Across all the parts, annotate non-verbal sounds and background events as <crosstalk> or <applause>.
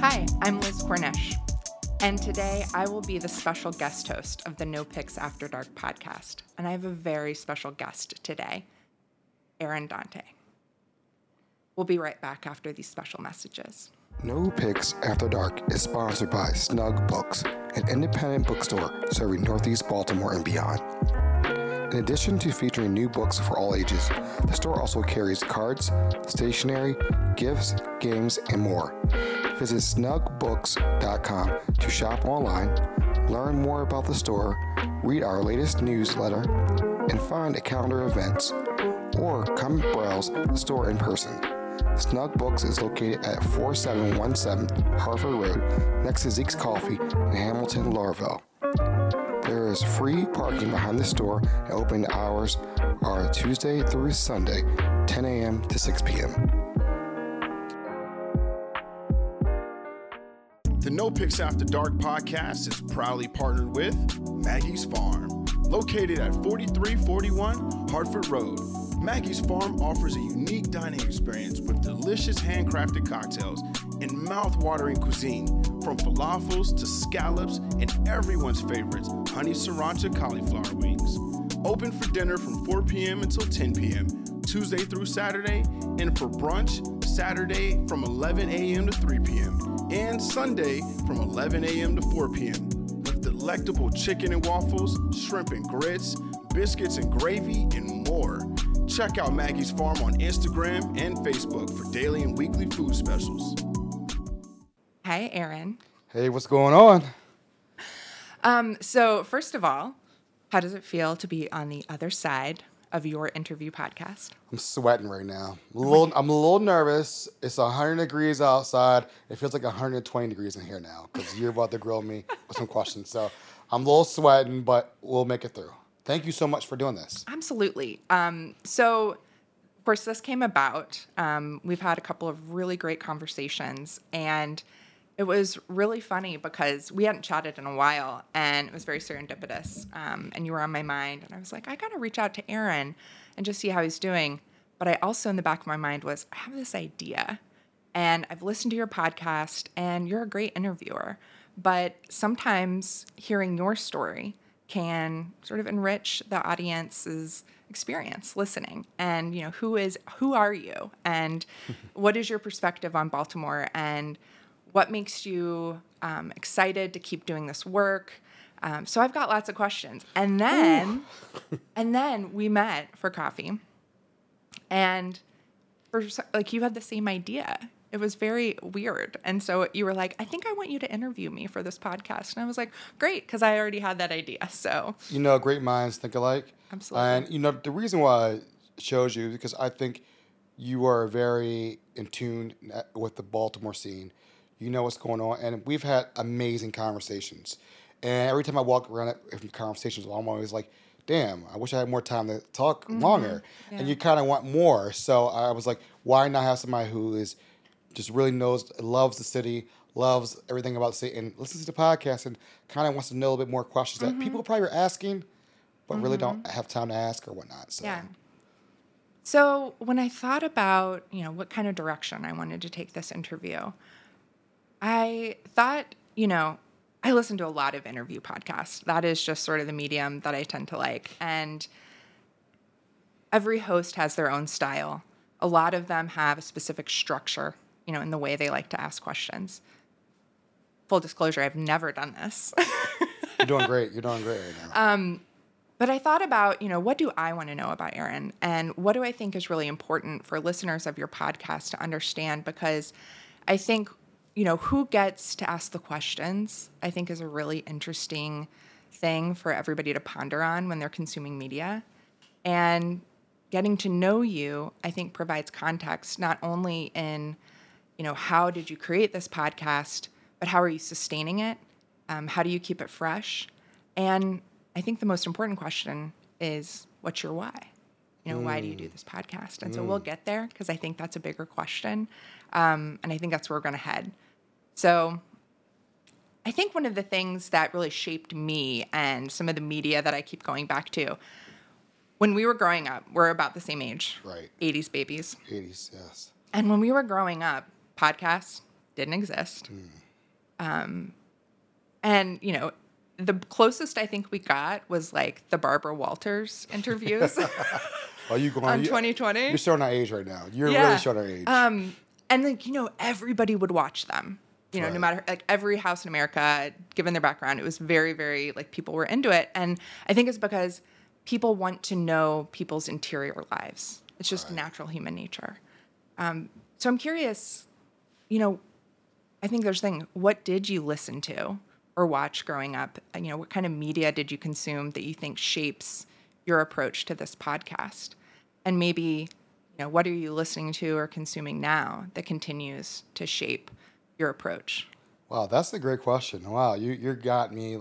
Hi, I'm Liz Cornish, and today I will be the special guest host of the No Picks After Dark podcast. And I have a very special guest today, Aaron Dante. We'll be right back after these special messages. No Picks After Dark is sponsored by Snug Books, an independent bookstore serving Northeast Baltimore and beyond. In addition to featuring new books for all ages, the store also carries cards, stationery, gifts, games, and more. Visit snugbooks.com to shop online, learn more about the store, read our latest newsletter, and find a calendar of events, or come browse the store in person. Snug Books is located at 4717 Harford Road, next to Zeke's Coffee in Hamilton, Lauraville. Is free parking behind the store, and opening hours are Tuesday through Sunday, 10 a.m. to 6 p.m. The No Picks After Dark podcast is proudly partnered with Maggie's Farm, located at 4341 Harford Road. Maggie's Farm offers a unique dining experience with delicious handcrafted cocktails and mouth-watering cuisine, from falafels to scallops and everyone's favorites, honey sriracha cauliflower wings. Open for dinner from 4 p.m. until 10 p.m. Tuesday through Saturday, and for brunch Saturday from 11 a.m. to 3 p.m. and Sunday from 11 a.m. to 4 p.m. with delectable chicken and waffles, shrimp and grits, biscuits and gravy, and more. Check out Maggie's Farm on Instagram and Facebook for daily and weekly food specials. Hi, Aaron. Hey, what's going on? Um, so, first of all, how does it feel to be on the other side of your interview podcast? I'm sweating right now. I'm a little, I'm a little nervous. It's 100 degrees outside. It feels like 120 degrees in here now because you're about to grill me with some questions. So I'm a little sweating, but we'll make it through. Thank you so much for doing this. Absolutely. Um, so, of course, this came about. Um, we've had a couple of really great conversations, and it was really funny because we hadn't chatted in a while, and it was very serendipitous. Um, and you were on my mind, and I was like, I got to reach out to Aaron and just see how he's doing. But I also, in the back of my mind, was I have this idea, and I've listened to your podcast, and you're a great interviewer. But sometimes hearing your story can sort of enrich the audience's experience listening and you know who is who are you and <laughs> what is your perspective on baltimore and what makes you um, excited to keep doing this work? Um, so i've got lots of questions. And then <laughs> and then we met for coffee. And for like you had the same idea. It was very weird. And so you were like i think i want you to interview me for this podcast. And i was like great because i already had that idea. So You know, great minds think alike. Absolutely. And you know, the reason why I chose you because I think you are very in tune with the Baltimore scene. You know what's going on, and we've had amazing conversations. And every time I walk around from conversations, I'm always like, "Damn, I wish I had more time to talk mm-hmm. longer." And you kind of want more. So I was like, "Why not have somebody who is just really knows, loves the city, loves everything about the city, and listens to the podcast, and kind of wants to know a little bit more questions that mm-hmm. people probably are asking, but really don't mm-hmm. have time to ask or whatnot." So Yeah. So when I thought about, you know, what kind of direction I wanted to take this interview, I thought, you know, I listen to a lot of interview podcasts. That is just sort of the medium that I tend to like. And every host has their own style. A lot of them have a specific structure, you know, in the way they like to ask questions. Full disclosure, I've never done this. <laughs> you're doing great. You're doing great right now. Um, but I thought about, you know, what do I want to know about Aaron? And what do I think is really important for listeners of your podcast to understand? Because I think, you know, who gets to ask the questions, I think is a really interesting thing for everybody to ponder on when they're consuming media. And getting to know you, I think provides context not only in, you know, how did you create this podcast, but how are you sustaining it? Um, how do you keep it fresh? And I think the most important question is what's your why? You know, why do you do this podcast? And so we'll get there because I think that's a bigger question. Um, and I think that's where we're going to head. So I think one of the things that really shaped me and some of the media that I keep going back to when we were growing up, we're about the same age, Right. 80s babies. 80s, yes. And when we were growing up, podcasts didn't exist. Um, and, you know, the closest I think we got was like the Barbara Walters <laughs> interviews <laughs> Are you going on you- 2020. You're showing our age right now. You're Yeah. really showing our age. Um, and like you know, everybody would watch them. You know, no matter like every house in America, given their background, it was very, very like people were into it. And I think it's because people want to know people's interior lives. It's just natural human nature. Um, so I'm curious, you know, I think there's a thing. What did you listen to or watch growing up? You know, what kind of media did you consume that you think shapes your approach to this podcast? And maybe, you know, what are you listening to or consuming now that continues to shape your approach? Wow, that's a great question. Wow, you you got me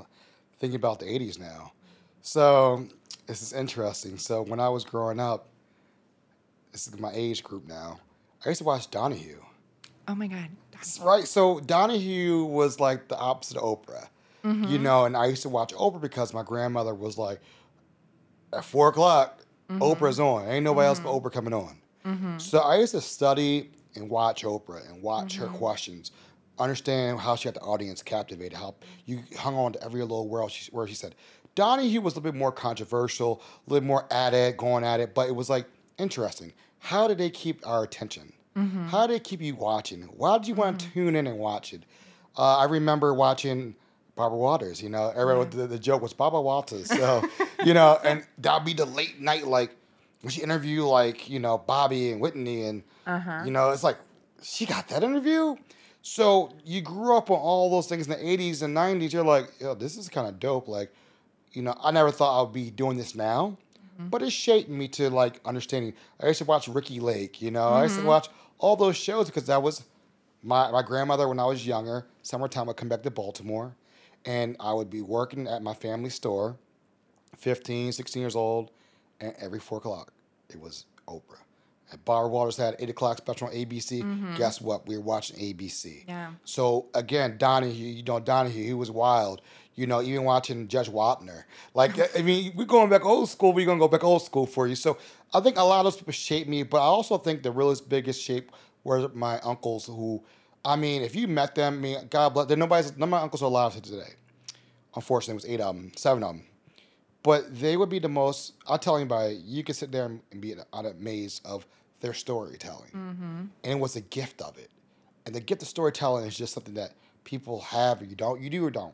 thinking about the '80s now. So this is interesting. So when I was growing up, this is my age group now. I used to watch Donahue. Oh my God. Right. So Donahue was like the opposite of Oprah, Mm-hmm. you know. And I used to watch Oprah because my grandmother was like, at four o'clock, Mm-hmm. Oprah's on. Ain't nobody else but Oprah coming on. So I used to study and watch Oprah and watch Mm-hmm. her questions, understand how she had the audience captivated, how you hung on to every little word she, word she said. Donahue was a little bit more controversial, a little more at it, going at it, but it was like interesting. How did they keep our attention? How did they keep you watching? Why did you want to tune in and watch it? Uh, I remember watching Barbara Walters. You know, everyone the, the joke was Barbara Walters. So, you know, and that'd be the late night like she interview like you know Bobby and Whitney and uh-huh. you know it's like she got that interview. So you grew up on all those things in the '80s and '90s. You're like, yo, this is kind of dope. Like, you know, I never thought I would be doing this now, mm-hmm. but it shaped me to like understanding. I used to watch Ricki Lake. You know, I used to mm-hmm. watch all those shows because that was my, my grandmother when I was younger, summertime, I'd come back to Baltimore and I would be working at my family store, 15, 16 years old, every four o'clock it was Oprah. And Barbara Walters had eight o'clock special on ABC. Mm-hmm. Guess what? We were watching ABC. Yeah. So again, Donahue, you know, Donahue, he was wild. You know, even watching Judge Wapner. Like, I mean, we're going back old school, we're going to go back old school for you. So I think a lot of those people shaped me, but I also think the realest biggest shape were my uncles who, I mean, if you met them, I mean, God bless, there nobody's, none of my uncles are alive today. Unfortunately, it was eight of them, seven of them. But they would be the most, I'll tell anybody, you could sit there and be out of maze of their storytelling. Mm-hmm. And it was a gift of it. And the gift of storytelling is just something that people have or you don't, you do or don't.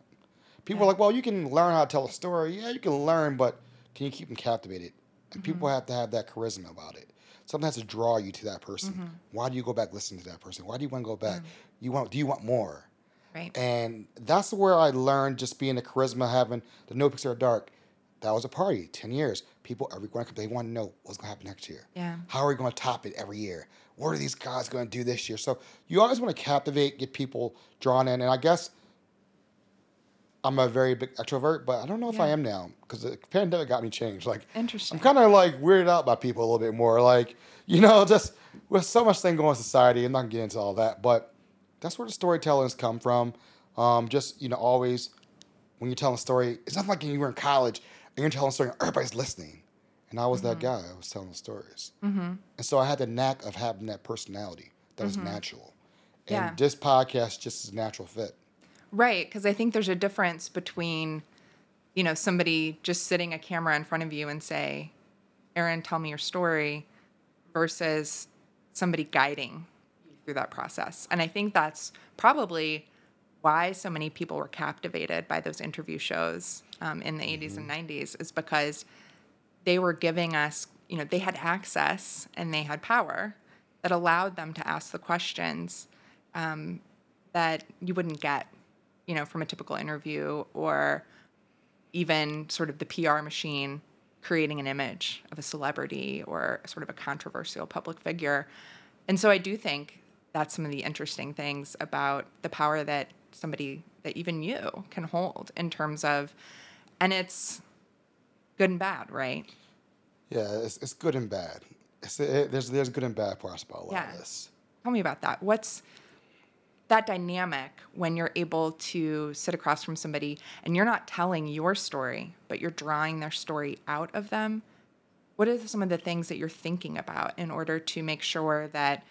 People are like, well, you can learn how to tell a story. Yeah, you can learn, but can you keep them captivated? And people mm-hmm. have to have that charisma about it. Something has to draw you to that person. Mm-hmm. Why do you go back listening to that person? Why do you want to go back? Mm. You want? Do you want more? Right. And that's where I learned just being the charisma, having the no notebooks are dark. That was a party, 10 years. People, everyone, they want to know what's going to happen next year. Yeah. How are we going to top it every year? What are these guys going to do this year? So you always want to captivate, get people drawn in. And I guess I'm a very big extrovert, but I don't know if I am now because the pandemic got me changed. Like, Interesting. I'm kind of like weirded out by people a little bit more. Like, <laughs> you know, just with so much thing going on in society, I'm not gonna get into all that, but that's where the storytellings come from. Um, just, you know, always when you're telling a story, it's not like when you were in college you're telling a story everybody's listening. And I was that guy. I was telling stories. Mm-hmm. And so I had the knack of having that personality that was natural. And Yeah. this podcast just is a natural fit. Right, because I think there's a difference between, you know, somebody just sitting a camera in front of you and say, "Aaron, tell me your story," versus somebody guiding you through that process. And I think that's probably why so many people were captivated by those interview shows um, in the 80s and 90s is because they were giving us, you know, they had access and they had power that allowed them to ask the questions um, that you wouldn't get, you know, from a typical interview or even sort of the PR machine creating an image of a celebrity or sort of a controversial public figure. And so I do think that's some of the interesting things about the power that somebody that even you can hold in terms of and it's good and bad, right? Yeah, it's, it's good and bad. It's, it, there's, there's good and bad parts about a lot Yeah. of this. Tell me about that. What's that dynamic when you're able to sit across from somebody and you're not telling your story, but you're drawing their story out of them? What are some of the things that you're thinking about in order to make sure that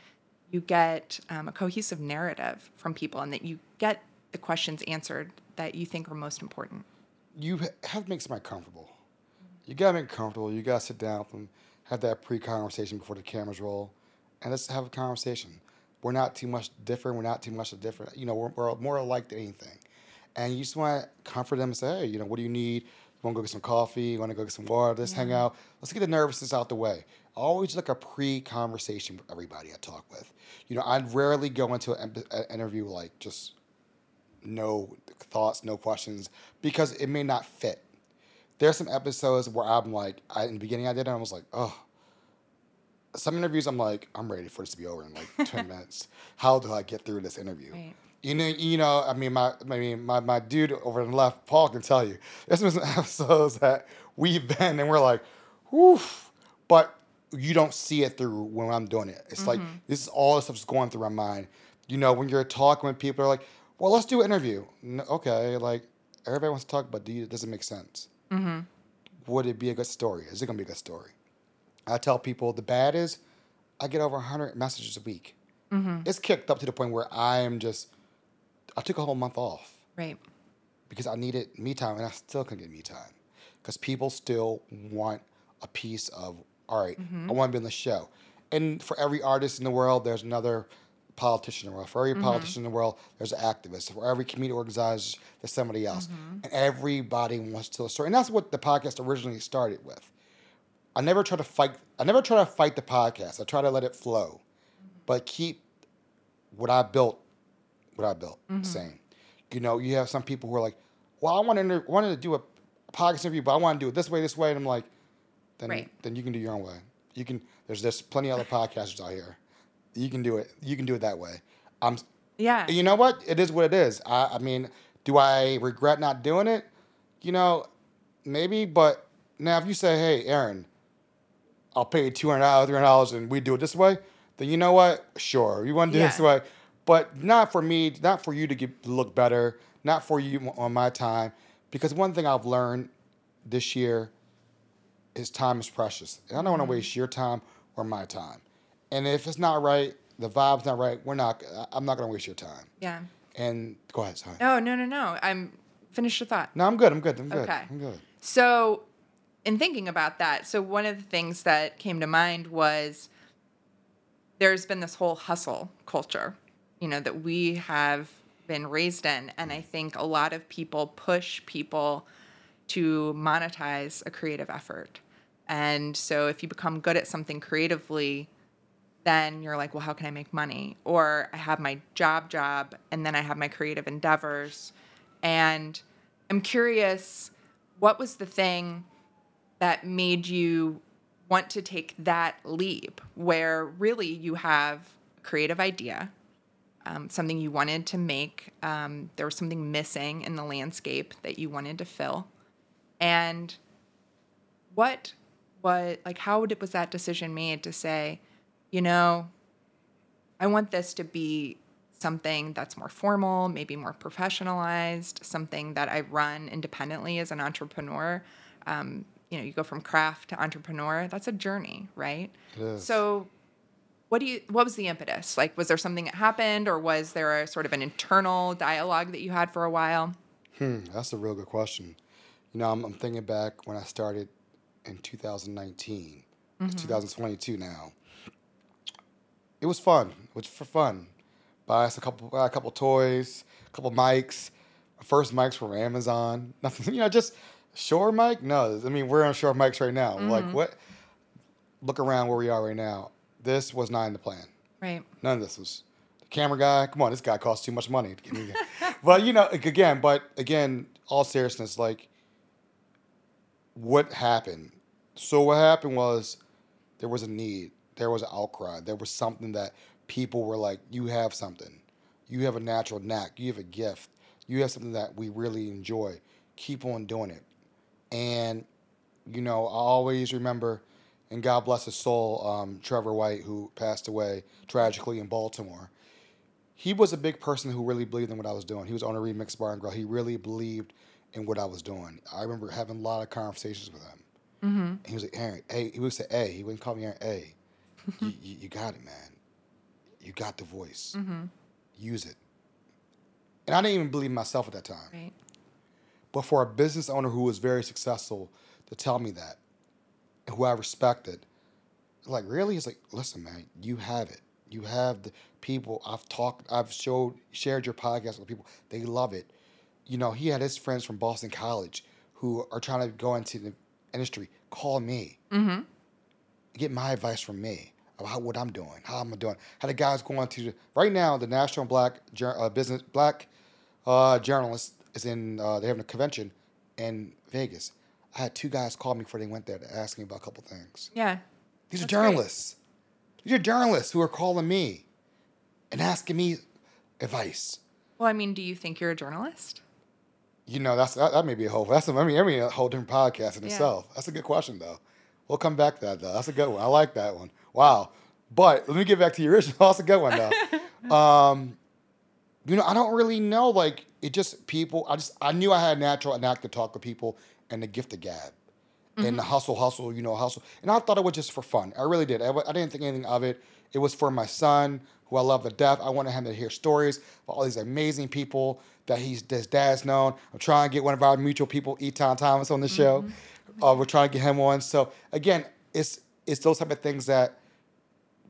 you get um, a cohesive narrative from people and that you get the questions answered that you think are most important. You have to make somebody comfortable. You gotta make them comfortable. You gotta sit down with them, have that pre-conversation before the cameras roll, and let's have a conversation. We're not too much different. We're not too much different. You know, we're, we're more alike than anything. And you just want to comfort them and say, hey, you know, what do you need? You want to go get some coffee? You want to go get some water? Let's hang out. Let's get the nervousness out the way. Always like a pre-conversation with everybody I talk with. You know, I rarely go into an interview like just no thoughts, no questions, because it may not fit. There's some episodes where I'm like, I, in the beginning I did it, and I was like, oh. Some interviews I'm like, I'm ready for this to be over in like <laughs> 10 minutes. How do I get through this interview? Right. You know, you know. I mean, my, I mean, my, my dude over on the left, Paul, can tell you. There's been some <laughs> episodes that we've been, and we're like, whew. But you don't see it through when I'm doing it. It's like mm-hmm. this is all the stuff that's going through my mind. You know, when you're talking with people, are like, well, let's do an interview. No, okay, like everybody wants to talk, but do you, it doesn't make sense. Mm-hmm. Would it be a good story? Is it gonna be a good story? I tell people the bad is, I get over 100 messages a week. Mm-hmm. It's kicked up to the point where I am just, I took a whole month off Right. because I needed me time and I still couldn't get me time because people still want a piece of, all right, mm-hmm. I want to be on the show. And for every artist in the world, there's another politician in the world. For every mm-hmm. politician in the world, there's an activist. For every community organizer, there's somebody else. Mm-hmm. And everybody wants to tell a story. And that's what the podcast originally started with. I never try to fight. I never try to fight the podcast. I try to let it flow, mm-hmm. but keep what I built, what I built, same. You know, you have some people who are like, "Well, I wanted to, wanted to do a podcast interview, but I want to do it this way, this way," and I'm like, "Then, Right. then you can do your own way. You can. There's there's plenty of other <laughs> podcasters out here. You can do it. You can do it that way. I'm. Yeah. You know what? It is what it is. I, I mean, do I regret not doing it? You know, maybe. But now, if you say, "Hey, Aaron, I'll pay you two hundred dollars, three hundred dollars, and we do it this way," then you know what? Sure, you want to do it this way, but not for me, not for you to get look better, not for you on my time. Because one thing I've learned this year is time is precious, and I don't want to mm-hmm. waste your time or my time. And if it's not right, the vibe's not right, we're not. I'm not going to waste your time. yeah. And go ahead, sorry. No, no, no, no. I'm finish your thought. No, I'm good. I'm good. I'm good. Okay. I'm good. So, in thinking about that, so one of the things that came to mind was there's been this whole hustle culture, you know, that we have been raised in. And I think a lot of people push people to monetize a creative effort. And so, if you become good at something creatively, then you're like, well, how can I make money? Or I have my job job and then I have my creative endeavors. And I'm curious, what was the thing that made you want to take that leap where really you have a creative idea, um, something you wanted to make, um, there was something missing in the landscape that you wanted to fill. And what, what, like, how did, was that decision made to say, you know, I want this to be something that's more formal, maybe more professionalized, something that I run independently as an entrepreneur. Um, you know, you go from craft to entrepreneur. That's a journey, right? So, what do you? What was the impetus? Like, was there something that happened, or was there a sort of an internal dialogue that you had for a while? Hmm, that's a real good question. You know, I'm, I'm thinking back when I started in 2019. It's 2022 now. It was fun. It was for fun. Buy us a couple, a couple toys, a couple mics. My first mics from Amazon. <laughs> Nothing, you know, just Shure mic. No, I mean we're on Shure mics right now. Like mm-hmm. what? Look around where we are right now. This was not in the plan. Right. None of this was the camera guy. Come on, this guy costs too much money to get me. <laughs> but you know, again, but again, all seriousness, like what happened? So what happened was there was a need, there was an outcry, there was something that people were like, "You have something, you have a natural knack, you have a gift, you have something that we really enjoy. Keep on doing it." And you know, I always remember, and God bless his soul, um, Trevor White, who passed away tragically in Baltimore. He was a big person who really believed in what I was doing. He was on a remix bar and grill. He really believed in what I was doing. I remember having a lot of conversations with him. And he was like, Aaron, hey, he would say, hey, he wouldn't call me Aaron, hey, you, you, you got it, man. You got the voice. Use it. And I didn't even believe myself at that time. Right. But for a business owner who was very successful to tell me that, and who I respected, like really, he's like, listen, man, you have it. You have the people. I've talked. I've showed, shared your podcast with people. They love it. You know, he had his friends from Boston College who are trying to go into the industry. Call me. Mm-hmm. Get my advice from me about what I'm doing, how I'm doing. How the guys going to right now the National Black uh, Business Black uh, Journalist is in. Uh, they're having a convention in Vegas. I had two guys call me before they went there to ask me about a couple things. Yeah. These are great. journalists. These are journalists who are calling me and asking me advice. Well, I mean, do you think you're a journalist? You know, that's that, that may be a whole. That's a, I mean, I mean, a whole different podcast in Yeah. itself. That's a good question, though. We'll come back to that, though. That's a good one. I like that one. Wow. But let me get back to your original. <laughs> That's a good one, though. <laughs> um, you know, I don't really know. Like, it just people. I just I knew I had a natural knack to talk to people and the gift of gab. And the hustle, hustle, you know, hustle. And I thought it was just for fun. I really did. I, I didn't think anything of it. It was for my son, who I love to death. I wanted him to hear stories about all these amazing people that he's his dad's known. I'm trying to get one of our mutual people, Etan Thomas, on the show. Uh, we're trying to get him on. So again, it's it's those type of things that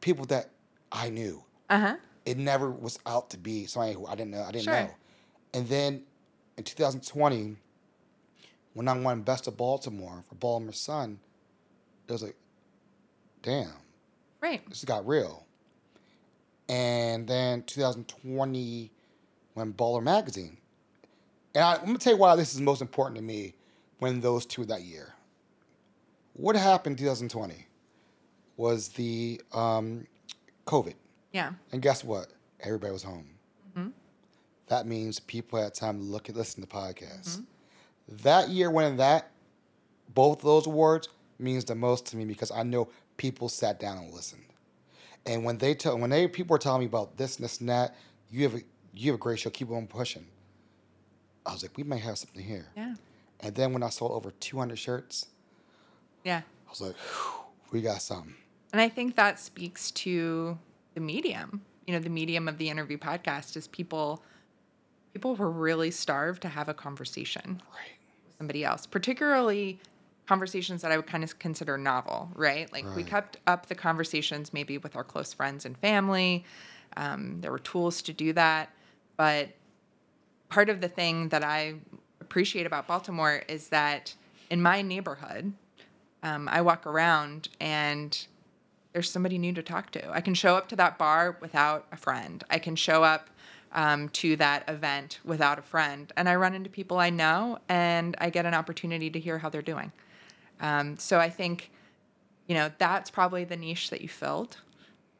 people that I knew. Uh huh. It never was out to be somebody who I didn't know. I didn't Sure. know. And then in 2020, when I won Best of Baltimore for Baltimore Sun, it was like, damn, Right. this got real. And then 2020, when Baller Magazine. And I, I'm gonna tell you why this is most important to me when those two that year. What happened in 2020 was the um, COVID. Yeah. And guess what? Everybody was home. That means people had time to look and listen to podcasts. That year winning that, both those awards means the most to me because I know people sat down and listened. And when they tell when they people were telling me about this and this and that, you have a you have a great show, keep on pushing. I was like, we may have something here. Yeah. And then when I sold over 200 shirts, Yeah. I was like, we got something. And I think that speaks to the medium. You know, the medium of the interview podcast is people people were really starved to have a conversation Right. with somebody else, particularly conversations that I would kind of consider novel, right? Like we kept up the conversations maybe with our close friends and family. Um, there were tools to do that, but part of the thing that I appreciate about Baltimore is that in my neighborhood, um, I walk around and there's somebody new to talk to. I can show up to that bar without a friend. I can show up um, to that event without a friend, and I run into people I know, and I get an opportunity to hear how they're doing. Um, so I think, you know, that's probably the niche that you filled,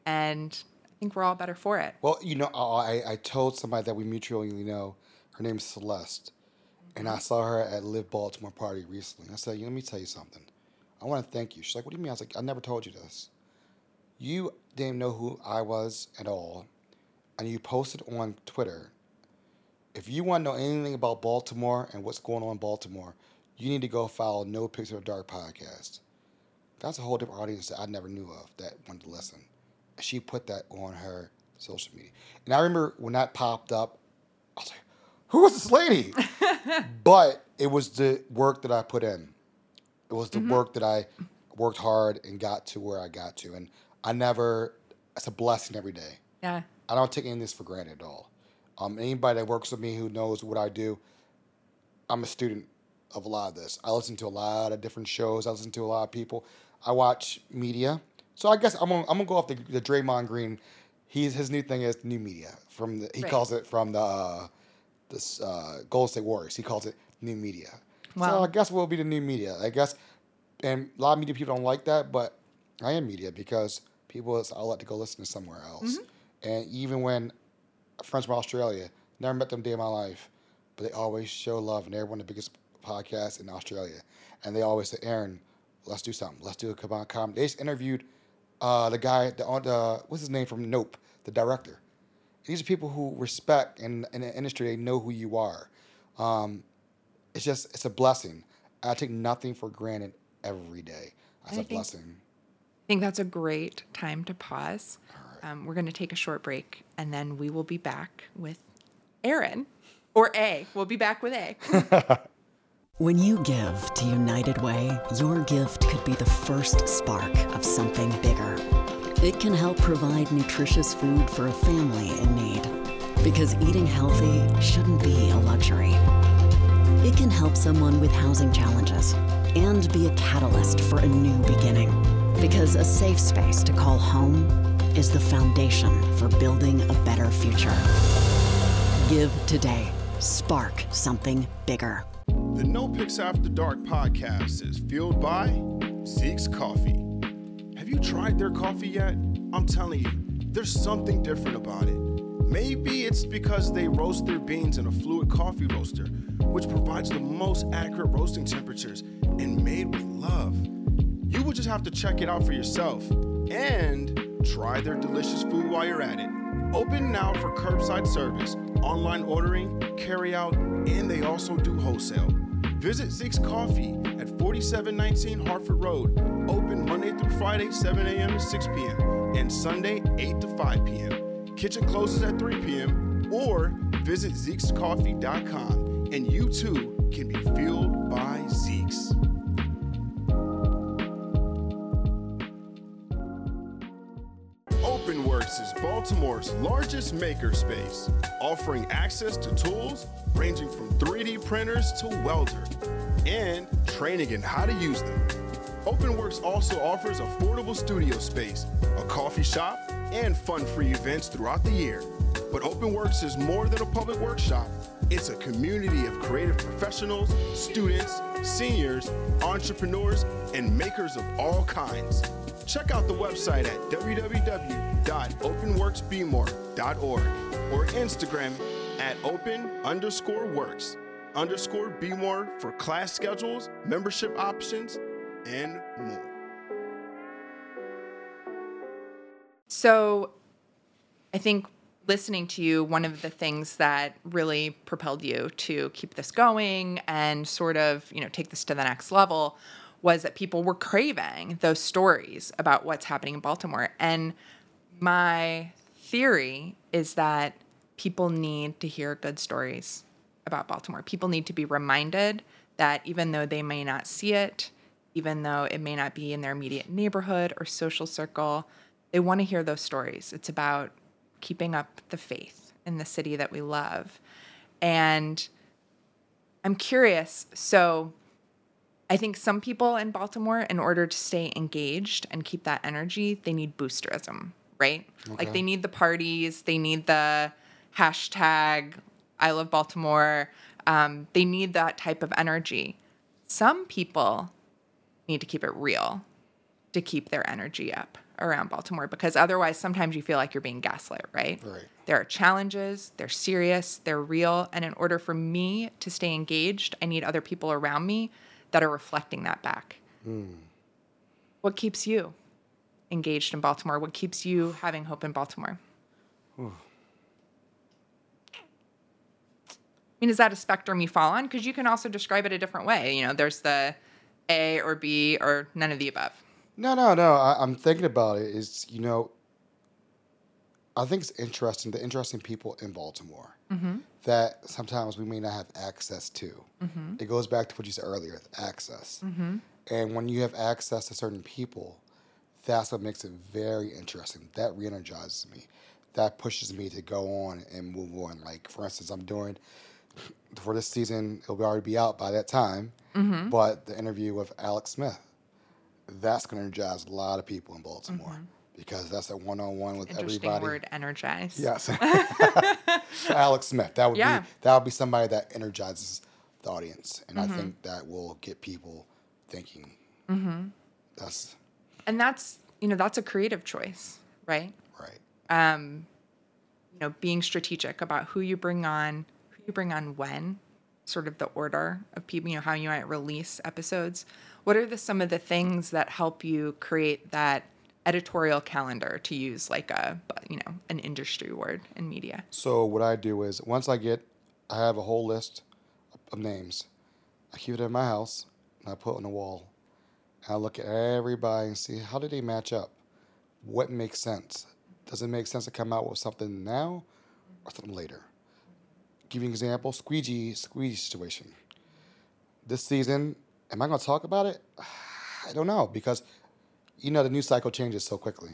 and I think we're all better for it. Well, you know, I, I told somebody that we mutually know. Her name's Celeste, and I saw her at Live Baltimore party recently. I said, "Let me tell you something. I want to thank you." She's like, "What do you mean?" I was like, "I never told you this. You didn't know who I was at all, and you posted on Twitter. If you want to know anything about Baltimore and what's going on in Baltimore, you need to go follow No Picks After Dark podcast. That's a whole different audience that I never knew of that wanted to listen. She put that on her social media, and I remember when that popped up, I was like, "Who is this lady?" <laughs> but it was the work that I put in. It was the mm-hmm. work that I worked hard and got to where I got to, and I never. It's a blessing every day. Yeah. I don't take any of this for granted at all. Um, anybody that works with me who knows what I do, I'm a student of a lot of this. I listen to a lot of different shows. I listen to a lot of people. I watch media. So I guess I'm gonna, I'm gonna go off the, the Draymond Green. He's his new thing is new media. From the, he Right. calls it from the uh, this uh, Golden State Warriors. He calls it new media. Wow. So I guess we'll be the new media. I guess, and a lot of media people don't like that, but I am media because people it's I'll let to go listen to somewhere else. And even when friends from Australia, never met them a day in my life, but they always show love, and they're one of the biggest podcasts in Australia. And they always say, Aaron, let's do something. Let's do a comedy. They just interviewed uh, the guy, the, the what's his name from Nope, the director. These are people who respect and in the industry. They know who you are. Um, it's just it's a blessing. I take nothing for granted every day. That's a blessing. I think that's a great time to pause. Um, we're going to take a short break and then we will be back with Aaron or A. We'll be back with A. <laughs> When you give to United Way, your gift could be the first spark of something bigger. It can help provide nutritious food for a family in need. Because eating healthy shouldn't be a luxury. It can help someone with housing challenges and be a catalyst for a new beginning. Because a safe space to call home is the foundation for building a better future. Give today. Spark something bigger. The No Picks After Dark podcast is fueled by Zeke's Coffee. Have you tried their coffee yet? I'm telling you, there's something different about it. Maybe it's because they roast their beans in a fluid coffee roaster, which provides the most accurate roasting temperatures and made with love. You will just have to check it out for yourself and try their delicious food while you're at it. Open now for curbside service, online ordering, carry out, and they also do wholesale. Visit Zeke's Coffee at 4719 Harford Road, open Monday through Friday, 7 a.m. to 6 p.m., and Sunday, 8 to 5 p.m. Kitchen closes at 3 p.m., or visit Zeke'sCoffee.com, and you too can be fueled by Zeke's. Is Baltimore's largest makerspace, offering access to tools ranging from 3D printers to welder and training in how to use them. OpenWorks also offers affordable studio space, a coffee shop, and fun-free events throughout the year. But OpenWorks is more than a public workshop. It's a community of creative professionals, students, seniors, entrepreneurs, and makers of all kinds. Check out the website at www.openworksbmore.org or Instagram at open underscore works underscore bmore for class schedules, membership options, and more. So I think listening to you, one of the things that really propelled you to keep this going and sort of, you know, take this to the next level was that people were craving those stories about what's happening in Baltimore. And my theory is that people need to hear good stories about Baltimore. People need to be reminded that even though they may not see it, even though it may not be in their immediate neighborhood or social circle, they want to hear those stories. It's about keeping up the faith in the city that we love. And I'm curious. So, I think some people in Baltimore, in order to stay engaged and keep that energy, they need boosterism, right? Like they need the parties, they need the hashtag I love Baltimore. Um, they need that type of energy. Some people need to keep it real to keep their energy up around Baltimore because otherwise sometimes you feel like you're being gaslit, right? Right. There are challenges, they're serious, they're real, and in order for me to stay engaged, I need other people around me that are reflecting that back. Hmm. What keeps you engaged in Baltimore? What keeps you having hope in Baltimore? I mean, is that a spectrum you fall on? Because you can also describe it a different way. You know, there's the A or B or none of the above. No, no, no. I, I'm thinking about it. Is you know, I think it's interesting. The interesting people in Baltimore mm-hmm. that sometimes we may not have access to. Mm-hmm. It goes back to what you said earlier, access. Mm-hmm. And when you have access to certain people, that's what makes it very interesting. That re-energizes me. That pushes me to go on and move on. Like for instance, I'm doing for this season. It'll already be out by that time. But the interview with Alex Smith that's going to energize a lot of people in Baltimore because that's a one-on-one with Interesting everybody. word, energize. Yes, <laughs> <laughs> Alex Smith. That would Yeah. be that would be somebody that energizes the audience, and Mm-hmm. I think that will get people thinking. That's And that's, you know, that's a creative choice, right? right. um, you know, being strategic about who you bring on, who you bring on when, sort of the order of people, you know, how you might release episodes. What are the some of the things that help you create that editorial calendar to use like a, you know, an industry word in media? So what I do is once I get, I have a whole list of names. I keep it in my house and I put it on the wall. And I look at everybody and see how do they match up. What makes sense? does it make sense to come out with something now or something later? Give you an example, squeegee squeegee situation. This season, am I going to talk about it? I don't know because you know the news cycle changes so quickly.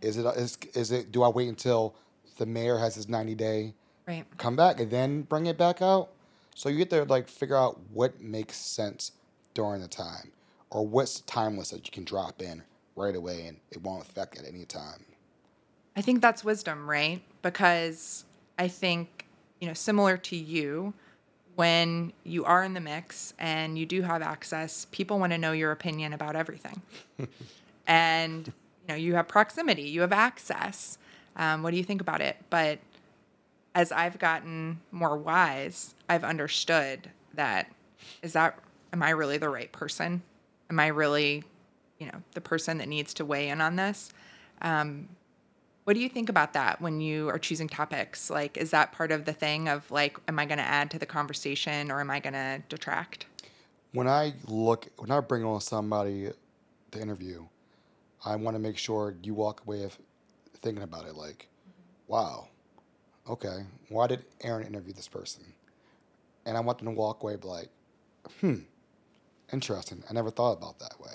Is it is, is it do I wait until the mayor has his 90 day Right. come back and then bring it back out? So you get to like figure out what makes sense during the time or what's timeless that you can drop in right away and it won't affect at any time. I think that's wisdom, right? Because I think, you know, similar to you, when you are in the mix and you do have access, people want to know your opinion about everything. <laughs> and, you know, you have proximity, you have access. Um, what do you think about it? But as I've gotten more wise, I've understood that is that, am I really the right person? Am I really, you know, the person that needs to weigh in on this? Um, what do you think about that when you are choosing topics? Like, is that part of the thing of like, am I going to add to the conversation or am I going to detract? When I look, when I bring on somebody to interview, I want to make sure you walk away of thinking about it like, wow, okay, why did Aaron interview this person? And I want them to walk away like, hmm, interesting. I never thought about that way.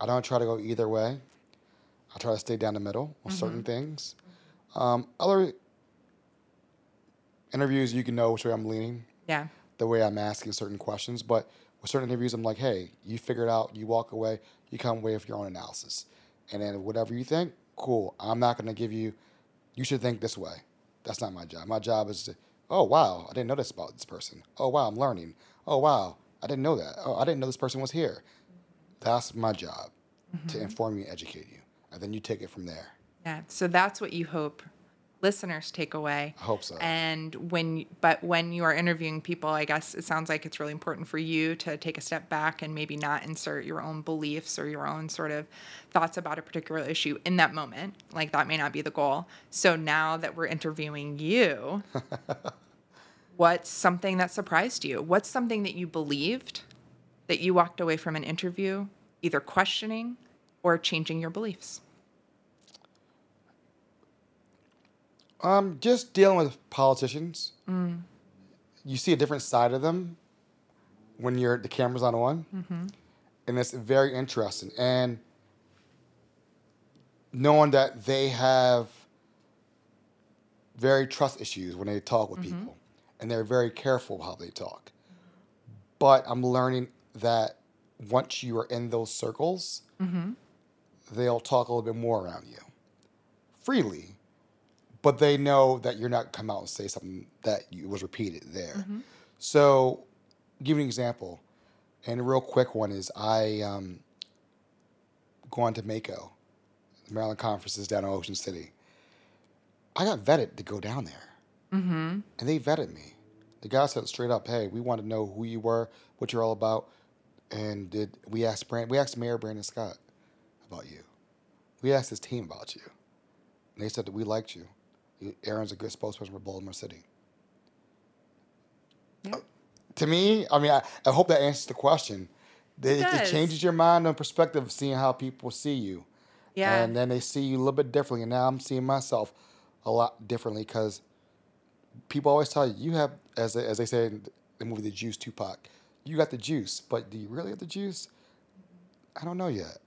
I don't try to go either way. I try to stay down the middle on certain things. Um, other interviews, you can know which way I'm leaning Yeah. the way I'm asking certain questions. But with certain interviews, I'm like, hey, you figure it out, you walk away, you come away with your own analysis. And then whatever you think, cool. I'm not going to give you, you should think this way. That's not my job. My job is to, oh, wow, I didn't know this about this person. Oh, wow, I'm learning. Oh, wow, I didn't know that. Oh, I didn't know this person was here. That's my job to inform you, educate you. And then you take it from there. Yeah. So that's what you hope listeners take away. I hope so. And when, but when you are interviewing people, I guess it sounds like it's really important for you to take a step back and maybe not insert your own beliefs or your own sort of thoughts about a particular issue in that moment. Like that may not be the goal. So now that we're interviewing you, <laughs> what's something that surprised you? What's something that you believed that you walked away from an interview either questioning or changing your beliefs? Um, just dealing with politicians. Mm. You see a different side of them when you're the camera's on, mm-hmm. and it's very interesting. And knowing that they have very trust issues when they talk with mm-hmm. people, and they're very careful how they talk. But I'm learning that once you are in those circles, mm-hmm. They'll talk a little bit more around you freely but they know that you're not come out and say something that you, was repeated there. So, give you an example, and a real quick one is I um, on to MACo, the Maryland conference is down in Ocean City. I got vetted to go down there, mm-hmm. and they vetted me. The guy said straight up, "Hey, we want to know who you were, what you're all about." And did we asked Brand, we asked Mayor Brandon Scott about you. We asked his team about you. And they said that we liked you. You- Aaron's a good spokesperson for Baltimore City. Yeah. Uh, to me, I mean, I, I hope that answers the question. It, it does. changes your mind and perspective of seeing how people see you. Yeah. And then they see you a little bit differently. And now I'm seeing myself a lot differently because people always tell you, you have, as, they- as they say in the movie The Juice, Tupac, you got the juice, but do you really have the juice? I don't know yet.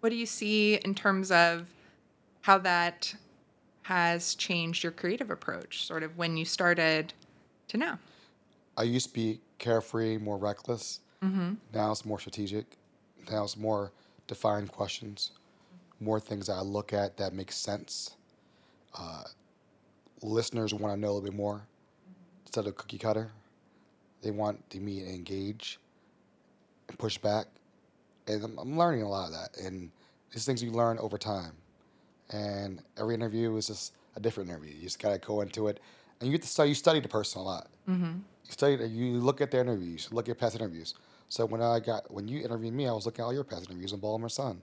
What do you see in terms of how that has changed your creative approach, sort of when you started to now? I used to be carefree, more reckless. Mm-hmm. Now it's more strategic. Now it's more defined questions, more things that I look at that make sense. Uh, listeners want to know a little bit more instead of cookie cutter. They want to me to engage and push back. And I'm, I'm learning a lot of that. And these things you learn over time. And every interview is just a different interview. You just got to go into it. And you get to study, you study the person a lot. Mm-hmm. You study, you look at their interviews, look at past interviews. So when I got, when you interviewed me, I was looking at all your past interviews on Baltimore Sun.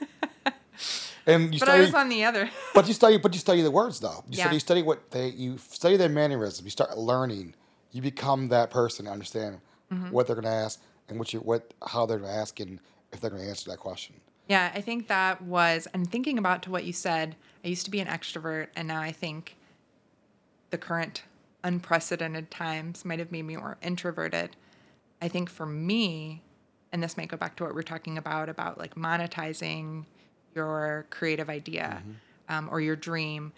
<laughs> and you But study, I was on the other. but you study, but you study the words though. You Yeah. study, you study what they, you study their mannerisms. You start learning. You become that person. Understand Mm-hmm. what they're going to ask and what you, what, how they're going to ask and if they're going to answer that question. Yeah, I think that was, and thinking about to what you said, I used to be an extrovert, and now I think the current unprecedented times might have made me more introverted. I think for me, and this might go back to what we're talking about about like monetizing your creative idea um, or your dream.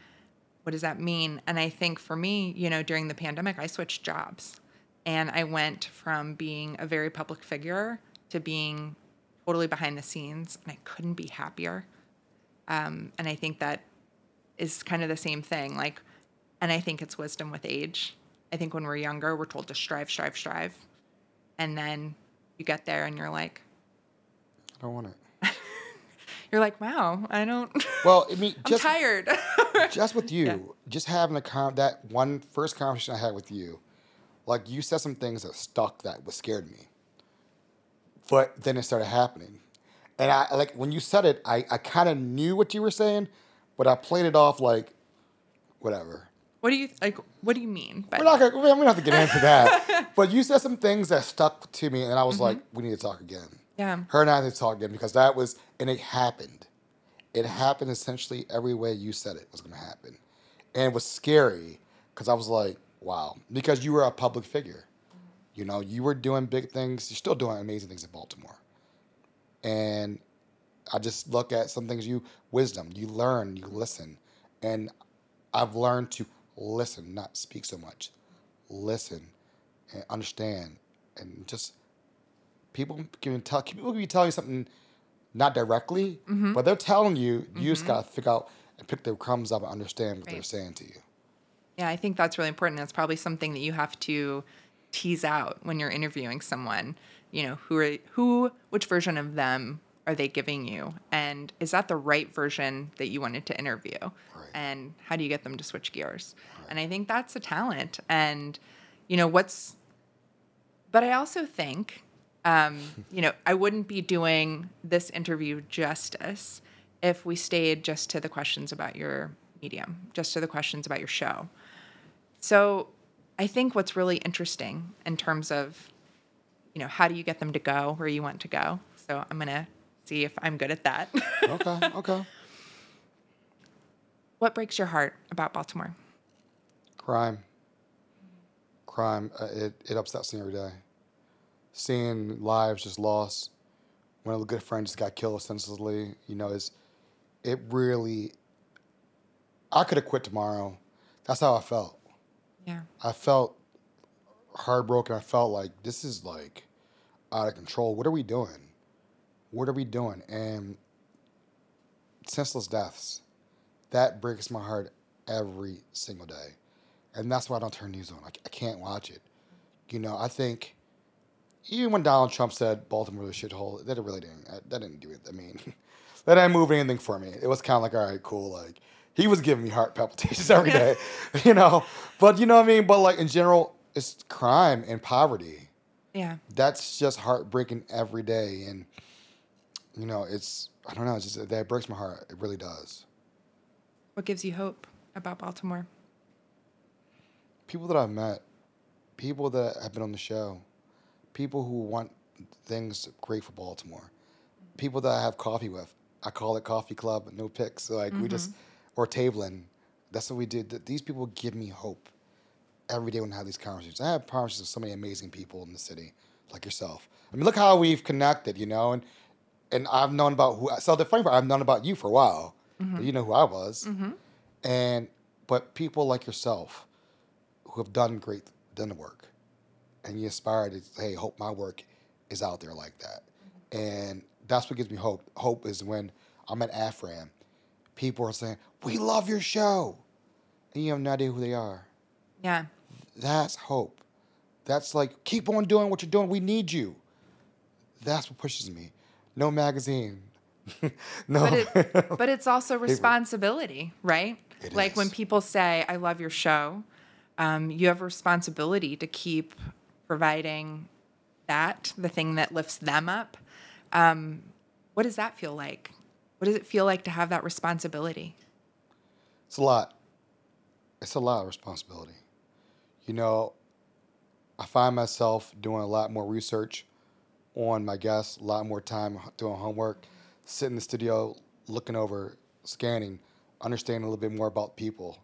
What does that mean? And I think for me, you know, during the pandemic, I switched jobs and I went from being a very public figure to being totally behind the scenes, and I couldn't be happier. Um, and I think that is kind of the same thing. Like, and I think it's wisdom with age. I think when we're younger, we're told to strive, strive, strive. And then you get there and you're like, I don't want it. <laughs> you're like, wow, I don't, <laughs> Well, I mean, I'm just tired. <laughs> just with you, just having a con that one first conversation I had with you, like you said some things that stuck that was scared me. But then it started happening. And I like when you said it, I, I kind of knew what you were saying, but I played it off like whatever. what do you, like, what do you mean? But We're not gonna, we don't have to get into that. <laughs> but you said some things that stuck to me, and I was like, mm-hmm. we need to talk again. yeah, Her and I need to talk again because that was, and it happened. It happened essentially every way you said it was going to happen. And it was scary because I was like, wow, because you were a public figure. You know, you were doing big things. You're still doing amazing things in Baltimore. And I just look at some things you, wisdom, you learn, you listen. And I've learned to listen, not speak so much. Listen and understand and just people can tell people can be telling you something not directly, mm-hmm. but they're telling you. You just mm-hmm. gotta figure out and pick their crumbs up and understand what they're saying to you. Yeah, I think that's really important. That's probably something that you have to tease out when you're interviewing someone. You know, who are who which version of them are they giving you? And is that the right version that you wanted to interview? Right. And how do you get them to switch gears? And I think that's a talent. And you know, what's but I also think um, <laughs> you know, I wouldn't be doing this interview justice if we stayed just to the questions about your medium, just to the questions about your show. So I think what's really interesting in terms of, you know, how do you get them to go where you want to go? So I'm going to see if I'm good at that. <laughs> Okay, okay. what breaks your heart about Baltimore? Crime. Crime. Uh, it, it upsets me every day. Seeing lives just lost. When a good friend just got killed senselessly, you know, is it really. I could have quit tomorrow. That's how I felt. Yeah. I felt heartbroken. I felt like this is like out of control. What are we doing? What are we doing? And senseless deaths, that breaks my heart every single day. And that's why I don't turn news on. I, I can't watch it. You know, I think even when Donald Trump said Baltimore was a shithole, that it really didn't. That didn't do it. I mean, <laughs> that didn't move anything for me. It was kind of like, all right, cool. Like he was giving me heart palpitations <laughs> every day, <laughs> you know. But you know what I mean. But like in general, it's crime and poverty. Yeah. That's just heartbreaking every day, and you know, it's I don't know. It's just that breaks my heart. It really does. What gives you hope about Baltimore? people that I've met, people that have been on the show, people who want things great for Baltimore, people that I have coffee with. I call it coffee club, no picks. So like we just mm-hmm. Or tabling. That's what we did. Th- These people give me hope every day when I have these conversations. I have conversations with so many amazing people in the city, like yourself. I mean, look how we've connected, you know, and and I've known about who. So the funny part, I've known about you for a while. Mm-hmm. You know who I was, mm-hmm. and but people like yourself who have done great, done the work, and you aspire to, hey, hope my work is out there like that. Mm-hmm. And that's what gives me hope. Hope is when I'm at AFRAM, people are saying, we love your show. And you have no idea who they are. Yeah. That's hope. That's like, keep on doing what you're doing. We need you. That's what pushes me. No magazine. <laughs> no. But it, but it's also responsibility, right? It like when people say, "I love your show," um, you have a responsibility to keep providing that the thing that lifts them up. Um, what does that feel like? What does it feel like to have that responsibility? It's a lot. It's a lot of responsibility. You know, I find myself doing a lot more research on my guests, a lot more time doing homework, sit in the studio looking over, scanning understanding a little bit more about people,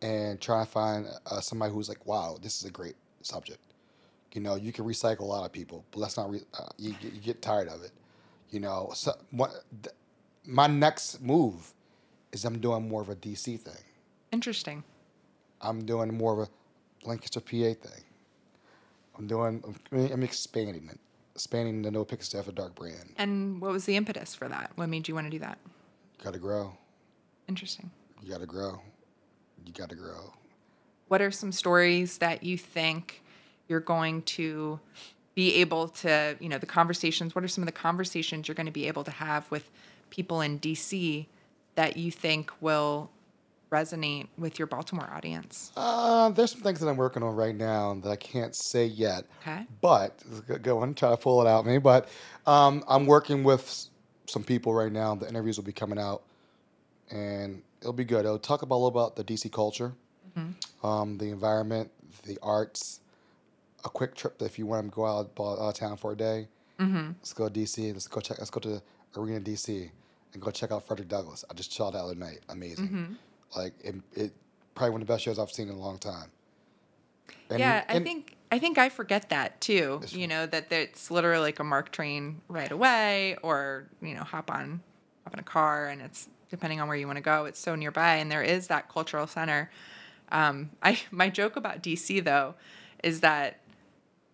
and try to find uh, somebody who's like, wow, this is a great subject. You know, you can recycle a lot of people, but let's not. Re- uh, you, get- you get tired of it. You know, so what? Th- my next move is I'm doing more of a DC thing. Interesting. I'm doing more of a Lancaster, PA thing. I'm doing. I'm, I'm expanding it, expanding the No Picks After Dark brand. And what was the impetus for that? What made you want to do that? You gotta grow. Interesting. You gotta grow. You gotta grow. What are some stories that you think you're going to be able to, you know, the conversations? What are some of the conversations you're going to be able to have with people in DC that you think will resonate with your Baltimore audience? Uh, there's some things that I'm working on right now that I can't say yet. Okay. But go- and try to pull it out me. But um, I'm working with some people right now. The interviews will be coming out, and it'll be good. It'll talk about a little about the DC culture, um, the environment, the arts. A quick trip if you want to go out, out of town for a day. Let's go to DC. Let's go check. Let's go to Arena DC and go check out Frederick Douglass. I just saw that other night. Amazing. Like it, it probably one of the best shows I've seen in a long time. And- yeah, I think I think I forget that too. You know that it's literally like a MARC train right away, or you know hop on hop in a car, and it's depending on where you want to go. It's so nearby, and there is that cultural center. Um, I <laughs> my joke about DC though is that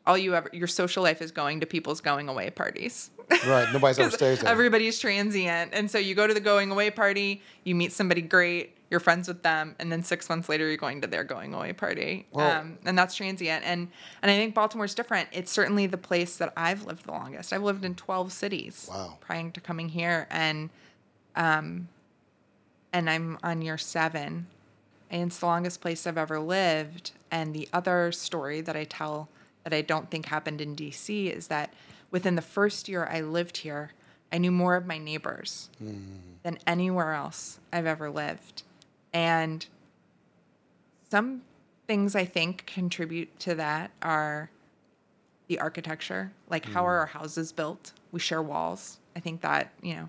all you ever your social life is going to people's going away parties. Right. Nobody's ever <laughs> stays there. Everybody's transient. And so you go to the going away party, you meet somebody great, you're friends with them, and then six months later you're going to their going away party. Well- um, and that's transient. And and I think Baltimore's different. It's certainly the place that I've lived the longest. I've lived in 12 cities Wow. prior to coming here. And um and I'm on year seven. And it's the longest place I've ever lived. And the other story that I tell that I don't think happened in DC is that within the first year I lived here, I knew more of my neighbors than anywhere else I've ever lived. And some things I think contribute to that are the architecture, like how are our houses built? We share walls. I think that, you know,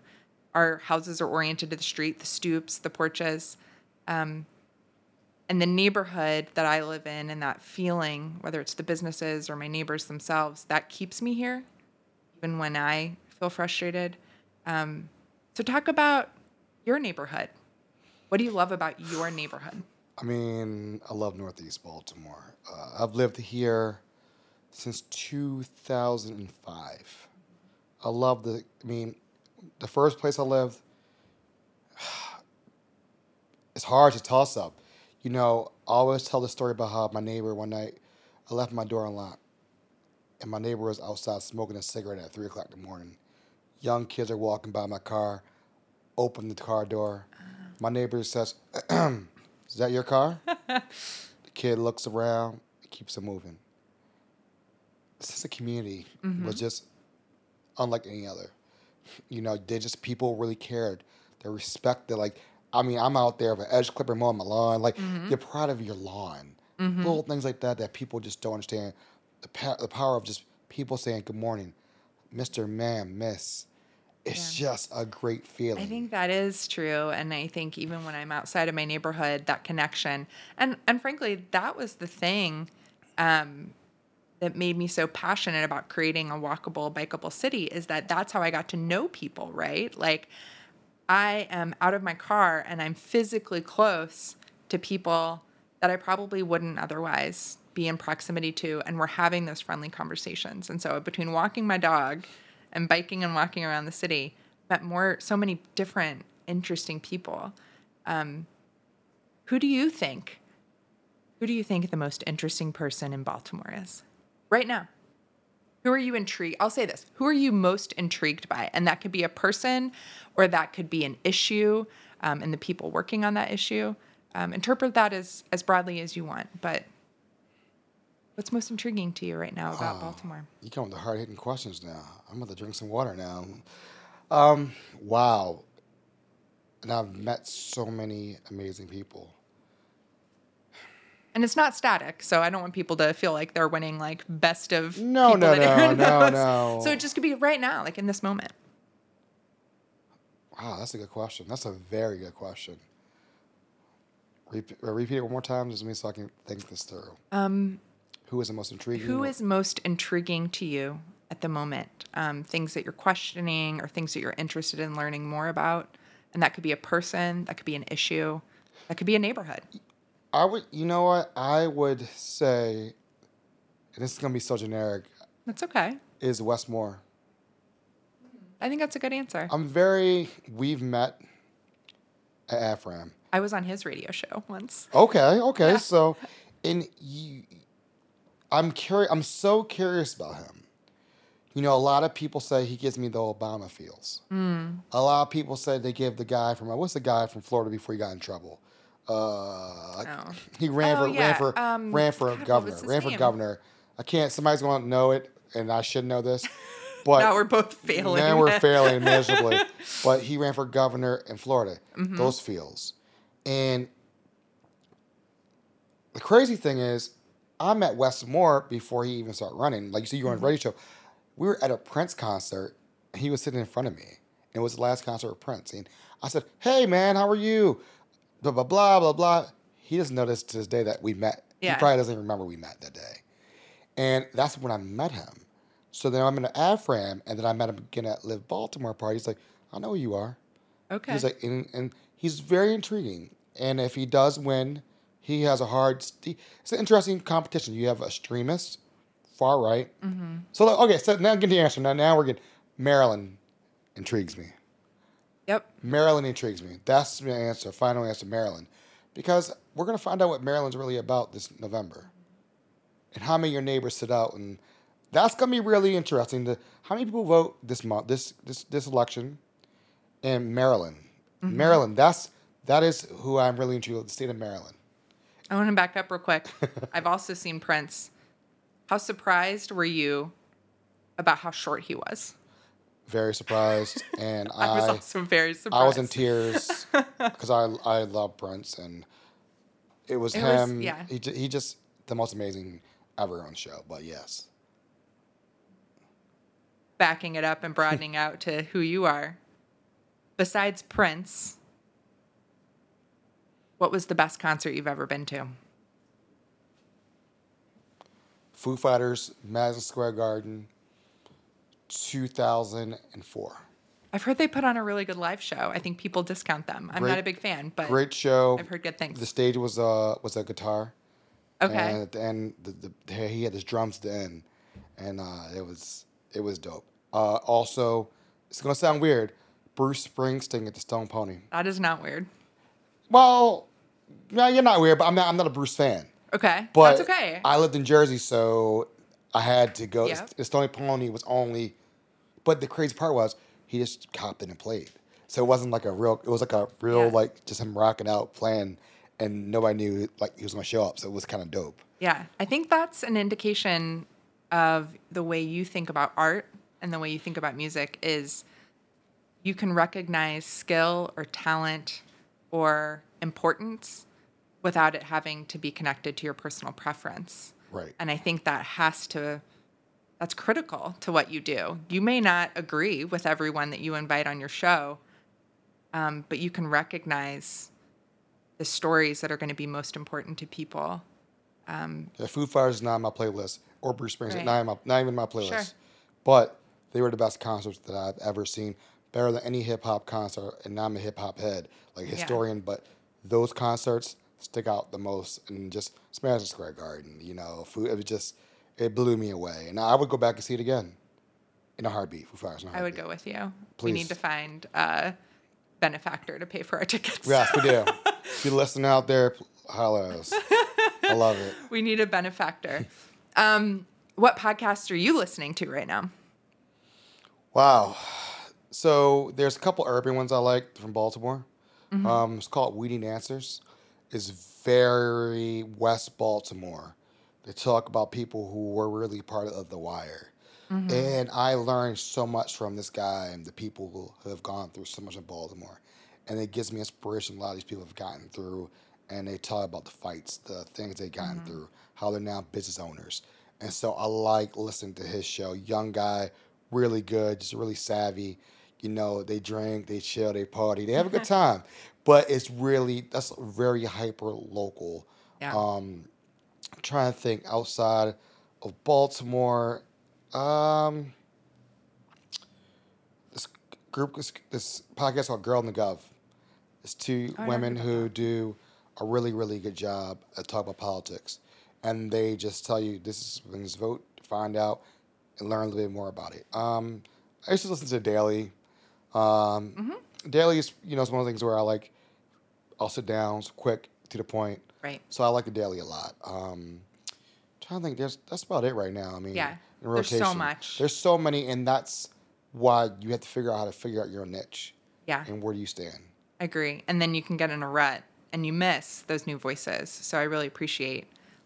our houses are oriented to the street, the stoops, the porches. Um, and the neighborhood that I live in and that feeling, whether it's the businesses or my neighbors themselves, that keeps me here, even when I feel frustrated. Um, so, talk about your neighborhood. What do you love about your neighborhood? I mean, I love Northeast Baltimore. Uh, I've lived here since 2005. I love the, I mean, the first place I lived, <sighs> it's hard to toss up. You know, I always tell the story about how my neighbor one night, I left my door unlocked, and my neighbor was outside smoking a cigarette at 3 o'clock in the morning. Young kids are walking by my car, open the car door. Uh-huh. My neighbor says, <clears throat> Is that your car? <laughs> the kid looks around, keeps it moving. This is a community was mm-hmm. just unlike any other. You know, they just people really cared. They respected. Like, I mean, I'm out there with an edge clipper mowing my lawn. Like, mm-hmm. you're proud of your lawn. Mm-hmm. Little things like that that people just don't understand. The pa- the power of just people saying good morning, Mister, Ma'am, Miss. It's just a great feeling. I think that is true, and I think even when I'm outside of my neighborhood, that connection, and and frankly, that was the thing um, that made me so passionate about creating a walkable, bikeable city. Is that that's how I got to know people, right? Like, I am out of my car and I'm physically close to people that I probably wouldn't otherwise be in proximity to, and we're having those friendly conversations. And so, between walking my dog and biking and walking around the city, met more so many different interesting people. Um, who do you think? Who do you think the most interesting person in Baltimore is right now? Who are you intrigued? I'll say this. Who are you most intrigued by? And that could be a person or that could be an issue um, and the people working on that issue. Um, interpret that as, as broadly as you want. But what's most intriguing to you right now about Baltimore? You come with the hard hitting questions now. I'm going to drink some water now. Um, wow. And I've met so many amazing people. And it's not static, so I don't want people to feel like they're winning like best of No, no, no, no, no. So it just could be right now, like in this moment. Wow, that's a good question. That's a very good question. Repeat, repeat it one more time, just me so I can think this through. Um, Who is the most intriguing? who is most intriguing to you at the moment? Um, things that you're questioning or things that you're interested in learning more about? And that could be a person, that could be an issue, that could be a neighborhood. I would, you know what? I would say, and this is gonna be so generic, That's okay. is Wes Moore. I think that's a good answer. I'm very. We've met at AFRAM. I was on his radio show once. Okay, okay. Yeah. So, and you, I'm curious. I'm so curious about him. You know, a lot of people say he gives me the Obama feels. Hmm. A lot of people say they give the guy from what's the guy from Florida before he got in trouble. Uh, Oh. he ran Oh, for yeah, ran for um, ran for God, governor. Ran for governor. I can't. Somebody's going to know it, and I should know this. <laughs> But now we're both failing. now we're failing miserably. <laughs> But he ran for governor in Florida. Mm-hmm. Those feels, And the crazy thing is, I met Wes Moore before he even started running. Like you see, you were on Mm-hmm. radio show. We were at a Prince concert. And he was sitting in front of me. And It was the last concert of Prince. And I said, Hey, man, how are you? Blah, blah, blah, blah, blah. He doesn't this to this day that we met. Yeah. He probably doesn't even remember we met that day. And that's when I met him. So then I'm in an AFRAM, and then I met him again at Live Baltimore party. He's like, I know who you are. Okay. He's like, and, and he's very intriguing. And if he does win, he has a hard. St- it's an interesting competition. You have extremists, far right. Mm-hmm. So okay, so now get the answer. Now, now we're getting Maryland intrigues me. yep. Maryland intrigues me. That's my answer. Final answer, Maryland, because we're gonna find out what Maryland's really about this November, and how many of your neighbors sit out, and that's gonna be really interesting. To how many people vote this month, this this this election, in Maryland. Mm-hmm. Maryland. That's that is who I'm really intrigued. with, The state of Maryland. I want to back up real quick. <laughs> I've also seen Prince. How surprised were you about how short he was? Very surprised, <laughs> and I was I also very surprised. I was in tears <laughs> because I I love Prince and it was It was- him. yeah. He he just the most amazing ever on the show. But yes, backing it up and broadening out to who you are. Besides Prince, what was the best concert you've ever been to? Foo Fighters, Madison Square Garden, two thousand and four. I've heard they put on a really good live show. I think people discount them. I'm Great- not a big fan, but Great show. I've heard good things. The stage was uh was a guitar. okay. And at the end, the, the, he had his drums at the end, and uh, it was it was dope. Uh, also, it's gonna sound weird. Bruce Springsteen at the Stone Pony. that is not weird. Well, no, you're not weird, but I'm not. I'm not a Bruce fan. Okay. But That's okay. I lived in Jersey, so I had to go. Yep. Stone Pony was only, but the crazy part was he just copped in and played. So it wasn't like a real. It was like a real Yeah. like just him rocking out playing, and nobody knew like he was gonna show up. So it was kind of dope. yeah. I think that's an indication of the way you think about art and the way you think about music is you can recognize skill or talent or importance without it having to be connected to your personal preference. Right. And I think that has to that's critical to what you do. You may not agree with everyone that you invite on your show, um, but you can recognize the stories that are going to be most important to people. The Foo Fighters is not on my playlist, or Bruce Springsteen, Right. not, my, not even my playlist. Sure. But they were the best concerts that I've ever seen. Better than any hip hop concert, and I'm a hip hop head, like historian. But those concerts stick out the most, and just Madison Square Garden. You know, food. It was just it blew me away, and I would go back and see it again in a heartbeat. Foo Fighters. In a I would go with you. We need to find a benefactor to pay for our tickets. Yes, we do. <laughs> if you're listening out there, holla at us. I love it. <laughs> we need a benefactor. um, what podcast are you listening to right now? Wow. So there's a couple urban ones I like from Baltimore. Mm-hmm. Um, it's called Weeding Answers. It's very West Baltimore. They talk about people who were really part of the wire. Mm-hmm. And I learned so much from this guy and the people who have gone through so much in Baltimore. And it gives me inspiration. A lot of these people have gotten through and they talk about the fights, the things they've gotten mm-hmm. through, how they're now business owners. And so I like listening to his show. Young guy, really good, just really savvy. You know, they drink, they chill, they party, they have a good <laughs> time. but it's really that's very hyper local. Yeah. Um, I'm trying to think outside of Baltimore. Um, this group, this, this podcast called Girl in the Gov. It's two Oh, women who do a really, really good job at talking about politics. And they just tell you this is when this vote, find out, and learn a little bit more about it. Um, I used to listen to Daily. Um, Mm-hmm. Daily is, you know, it's one of the things where I like, I'll sit down, it's quick, to the point. Right. So I like the Daily a lot. Um, trying to think, there's, that's about it right now. I mean, Yeah. There's so much. There's so many, and that's why you have to figure out how to figure out your niche Yeah. and where do you stand. I agree. And then you can get in a rut and you miss those new voices. So I really appreciate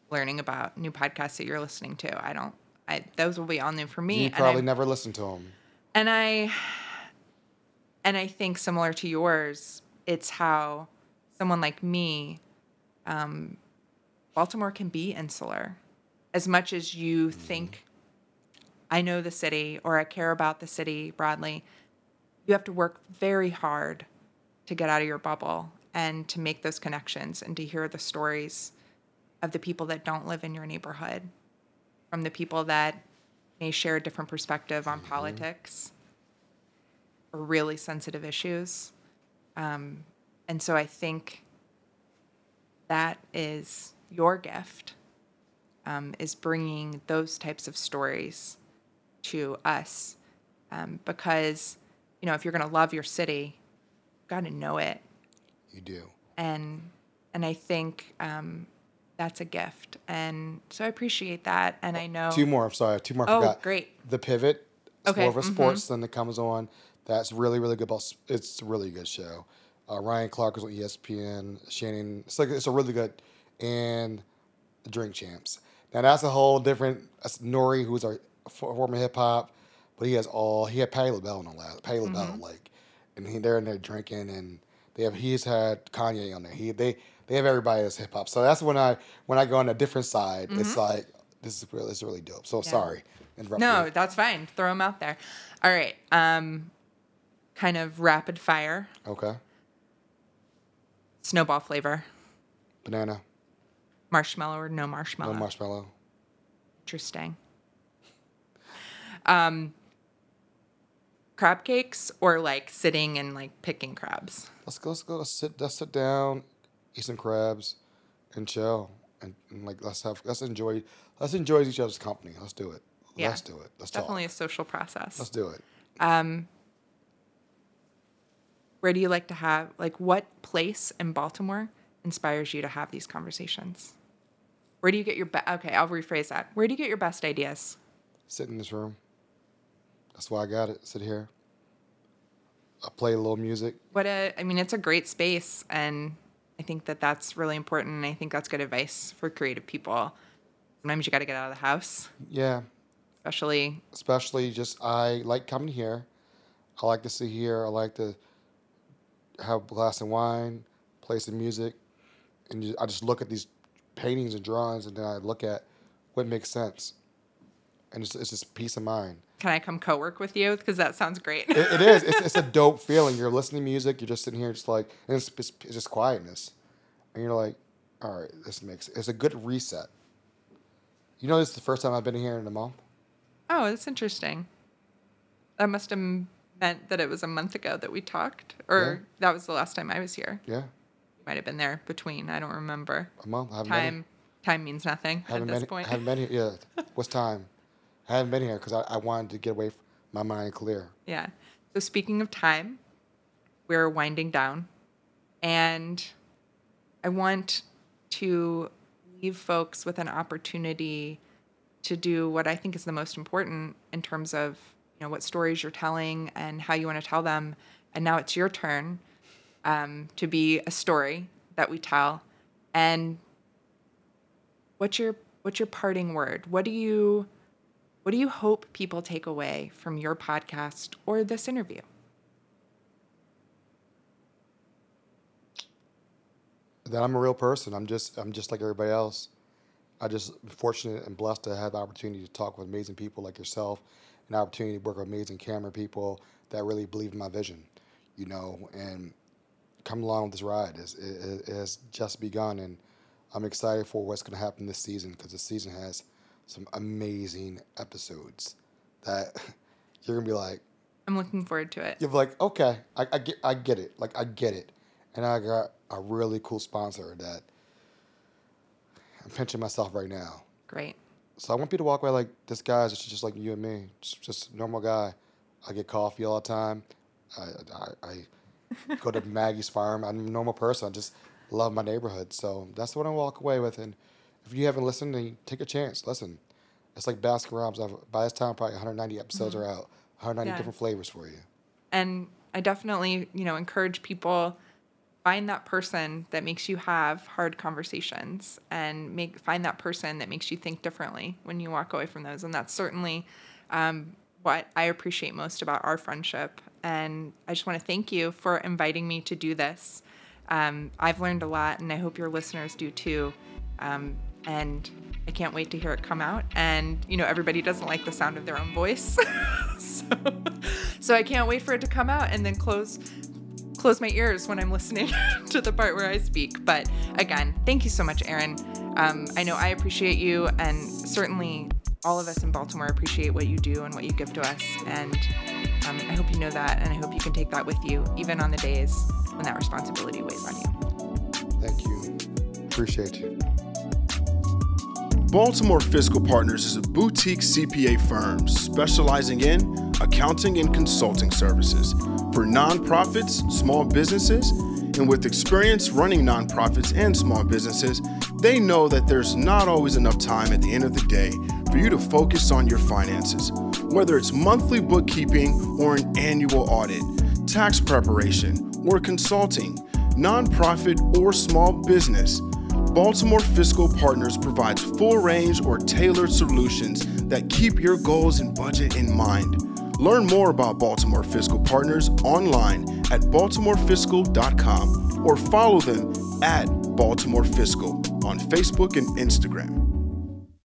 learning about new podcasts that you're listening to. I don't, I, those will be all new for me. You probably never listened to them. and I and I think similar to yours, it's how someone like me, um, Baltimore can be insular. As much as you think I know the city or I care about the city broadly, you have to work very hard to get out of your bubble and to make those connections and to hear the stories of the people that don't live in your neighborhood, from the people that may share a different perspective on politics or really sensitive issues. Um, and so I think that is your gift, um, is bringing those types of stories to us. Um, because, you know, if you're going to love your city, you've got to know it. You do. And, and I think um, that's a gift. And so I appreciate that. And I know. Two more. I'm sorry. Two more. I Oh, forgot. great. The Pivot. It's Okay, more of a mhm. sports thing that comes on. That's really, really good. About, it's a really good show. Uh, Ryan Clark is on ESPN. Shannon. It's like it's a really good. And Drink Champs. Now that's a whole different. That's N.O.R.E., who's our former hip hop, but he has all. He had Patti LaBelle on the last. Patti LaBelle, Mm-hmm. like, and he they're in there drinking, and they have. He's had Kanye on there. He they they have everybody as hip hop. So that's when I when I go on a different side. It's like this is really this is really dope. So sorry, Mm-hmm. No, that's fine. Throw them out there. All right. Um, kind of rapid fire. Okay, Snowball flavor. banana, Marshmallow or no marshmallow. no marshmallow. Interesting. Um, crab cakes or like sitting and like picking crabs. Let's go. Let's go. Let's sit. Let's sit down, eat some crabs, and chill. And, and like let's have let's enjoy let's enjoy each other's company. Let's do it. Yeah. Let's do it. Let's Definitely talk. a social process. Let's do it. Where do you like to have like what place in Baltimore inspires you to have these conversations? Where do you get your be- okay? I'll rephrase that. Where do you get your best ideas? Sit in this room. That's why I got it. Sit here. I play a little music. What a I mean, it's a great space, and I think that that's really important. And I think that's good advice for creative people. Sometimes you got to get out of the house, Yeah. especially Especially just I like coming here. I like to sit here. I like to have a glass of wine, play some music, and ju- I just look at these paintings and drawings, and then I look at what makes sense. And it's, it's just peace of mind. Can I come co-work with you? Because that sounds great. It, it is. It's, it's a <laughs> dope feeling. You're listening to music. You're just sitting here, just like, and it's, it's, it's just quietness, and you're like, all right, this makes. It's a good reset. You know, this is the first time I've been here in a month. oh, that's interesting. That must have meant that it was a month ago that we talked, or that was the last time I was here. Yeah, You might have been there between. I don't remember. a month. I haven't been. Time time means nothing at this point. Haven't been here. Yeah. What's time? I haven't been here because I, I wanted to get away from my mind clear. Yeah. So speaking of time, we're winding down, and I want to leave folks with an opportunity to do what I think is the most important in terms of know what stories you're telling and how you want to tell them. And now it's your turn um, to be a story that we tell. And what's your what's your parting word? What do you what do you hope people take away from your podcast or this interview? That I'm a real person. I'm just I'm just like everybody else. I just fortunate and blessed to have the opportunity to talk with amazing people like yourself, an opportunity to work with amazing camera people that really believe in my vision, you know, and come along with this ride. It's, it, it has just begun, and I'm excited for what's going to happen this season because the season has some amazing episodes that <laughs> you're gonna be like, I'm looking forward to it. you're like, okay, I, I get, I get it, like I get it, and I got a really cool sponsor that I'm pinching myself right now. Great. So I want people to walk away like this guy's just, just like you and me, just, just normal guy. I get coffee all the time. I, I, I go to <laughs> Maggie's farm. I'm a normal person. I just love my neighborhood. So that's what I walk away with. And if you haven't listened, then take a chance. Listen, it's like Baskin Robbins. I've, by this time, probably 190 episodes mm-hmm. are out. 190 Yeah. different flavors for you. And I definitely, you know, encourage people find that person that makes you have hard conversations and make find that person that makes you think differently when you walk away from those. And that's certainly um, what I appreciate most about our friendship. And I just want to thank you for inviting me to do this. Um, I've learned a lot, and I hope your listeners do too. Um, and I can't wait to hear it come out. And you know, everybody doesn't like the sound of their own voice, <laughs> so, so I can't wait for it to come out and then close close my ears when I'm listening <laughs> to the part where I speak. But again, thank you so much, Aaron. Um, I know I appreciate you, and certainly all of us in Baltimore appreciate what you do and what you give to us. And um, I hope you know that, and I hope you can take that with you, even on the days when that responsibility weighs on you. Thank you. Appreciate you. Baltimore Fiscal Partners is a boutique CPA firm specializing in accounting and consulting services for nonprofits, small businesses, and with experience running nonprofits and small businesses, they know that there's not always enough time at the end of the day for you to focus on your finances. Whether it's monthly bookkeeping or an annual audit, tax preparation, or consulting, nonprofit or small business, Baltimore Fiscal Partners provides full range or tailored solutions that keep your goals and budget in mind. Learn more about Baltimore Fiscal Partners online at baltimorefiscal.com or follow them at Baltimore Fiscal on Facebook and Instagram.